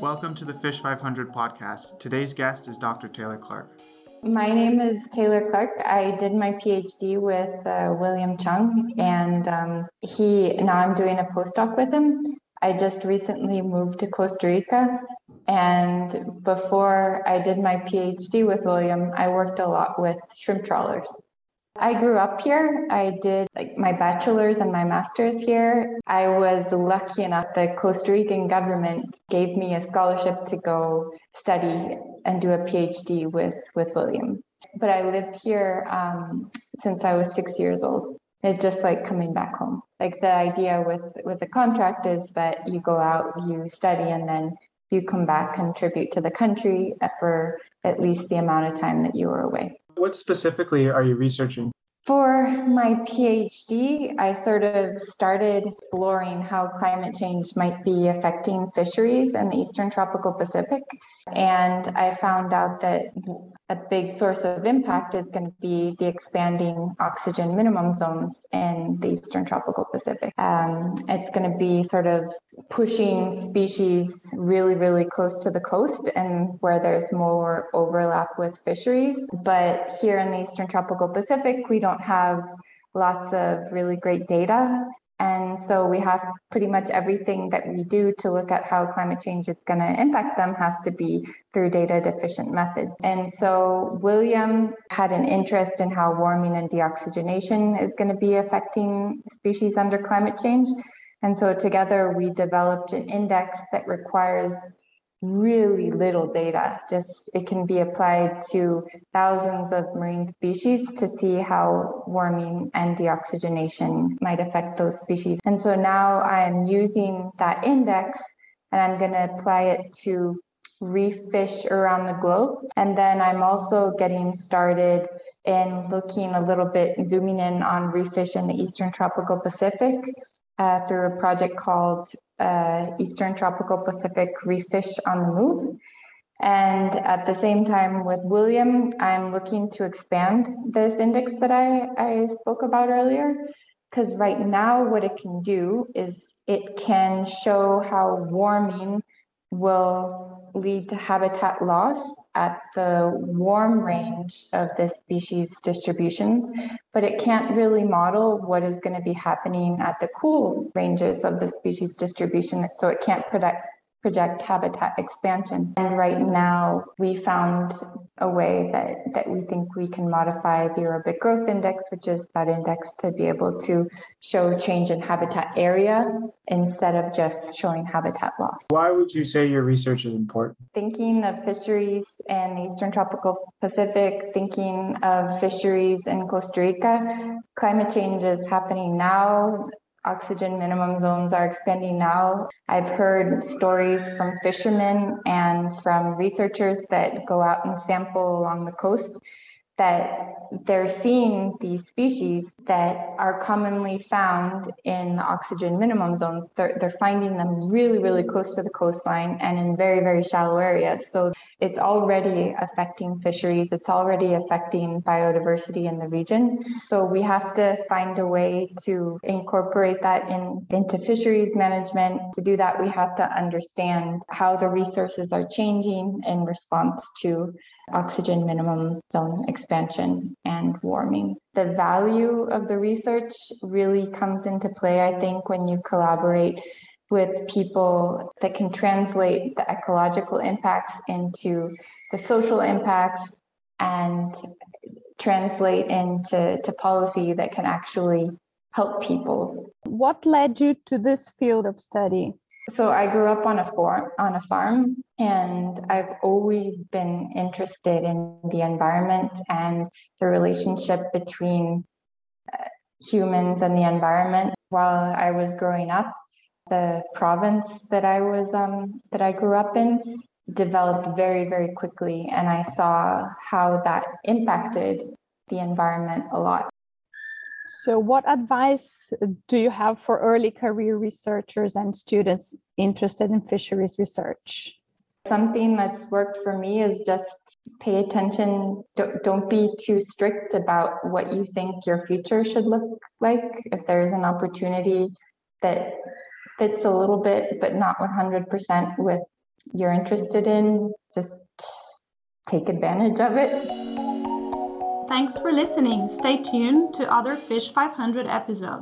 Welcome to the Fish 500 podcast. Today's guest is Dr. Tayler Clarke. My name is Tayler Clarke. I did my PhD with uh, William Cheung, and um, he now I'm doing a postdoc with him. I just recently moved to Costa Rica, and before I did my PhD with William, I worked a lot with shrimp trawlers. I grew up here. I did like my bachelor's and my master's here. I was lucky enough the Costa Rican government gave me a scholarship to go study and do a PhD with with William. But I lived here um, since I was six years old. It's just like coming back home. Like the idea with with the contract is that you go out, you study, and then you come back, contribute to the country for at least the amount of time that you were away. What specifically are you researching? For my PhD, I sort of started exploring how climate change might be affecting fisheries in the Eastern Tropical Pacific. And I found out that a big source of impact is going to be the expanding oxygen minimum zones in the eastern tropical Pacific. Um, it's going to be sort of pushing species really, really close to the coast and where there's more overlap with fisheries. But here in the eastern tropical Pacific, we don't have lots of really great data and so we have pretty much everything that we do to look at how climate change is going to impact them has to be through data deficient methods. And so William had an interest in how warming and deoxygenation is going to be affecting species under climate change. And so together we developed an index that requires really little data. Just it can be applied to thousands of marine species to see how warming and deoxygenation might affect those species. And so now I'm using that index and I'm going to apply it to reef fish around the globe. And then I'm also getting started in looking a little bit, zooming in on reef fish in the Eastern Tropical Pacific uh, through a project called uh, Eastern Tropical Pacific Reef Fish on the Move. And at the same time with William, I'm looking to expand this index that I, I spoke about earlier. Because right now, what it can do is it can show how warming will lead to habitat loss at the warm range of the species distributions, but it can't really model what is going to be happening at the cool ranges of the species distribution. So it can't predict project habitat expansion. And right now, we found a way that, that we think we can modify the aerobic growth index, which is that index to be able to show change in habitat area instead of just showing habitat loss. Why would you say your research is important? Thinking of fisheries the Eastern Tropical Pacific, thinking of fisheries in Costa Rica, climate change is happening now. Oxygen minimum zones are expanding now. I've heard stories from fishermen and from researchers that go out and sample along the coast that they're seeing these species that are commonly found in the oxygen minimum zones. They're, they're finding them really, really close to the coastline and in very, very shallow areas. So it's already affecting fisheries, it's already affecting biodiversity in the region. So we have to find a way to incorporate that in, into fisheries management. To do that, we have to understand how the resources are changing in response to oxygen minimum zone expansion and warming. The value of the research really comes into play, I think, when you collaborate with people that can translate the ecological impacts into the social impacts and translate into to policy that can actually help people. What led you to this field of study? So I grew up on a farm on a farm and I've always been interested in the environment and the relationship between uh, humans and the environment. While I was growing up, the province that I was um, that I grew up in developed very very quickly, and I saw how that impacted the environment a lot. So, what advice do you have for early career researchers and students interested in fisheries research? Something that's worked for me is just pay attention. Don't, don't be too strict about what you think your future should look like. If there's an opportunity that fits a little bit, but not 100% with you're interested in, just take advantage of it. Thanks for listening. Stay tuned to other Fish 500 episodes.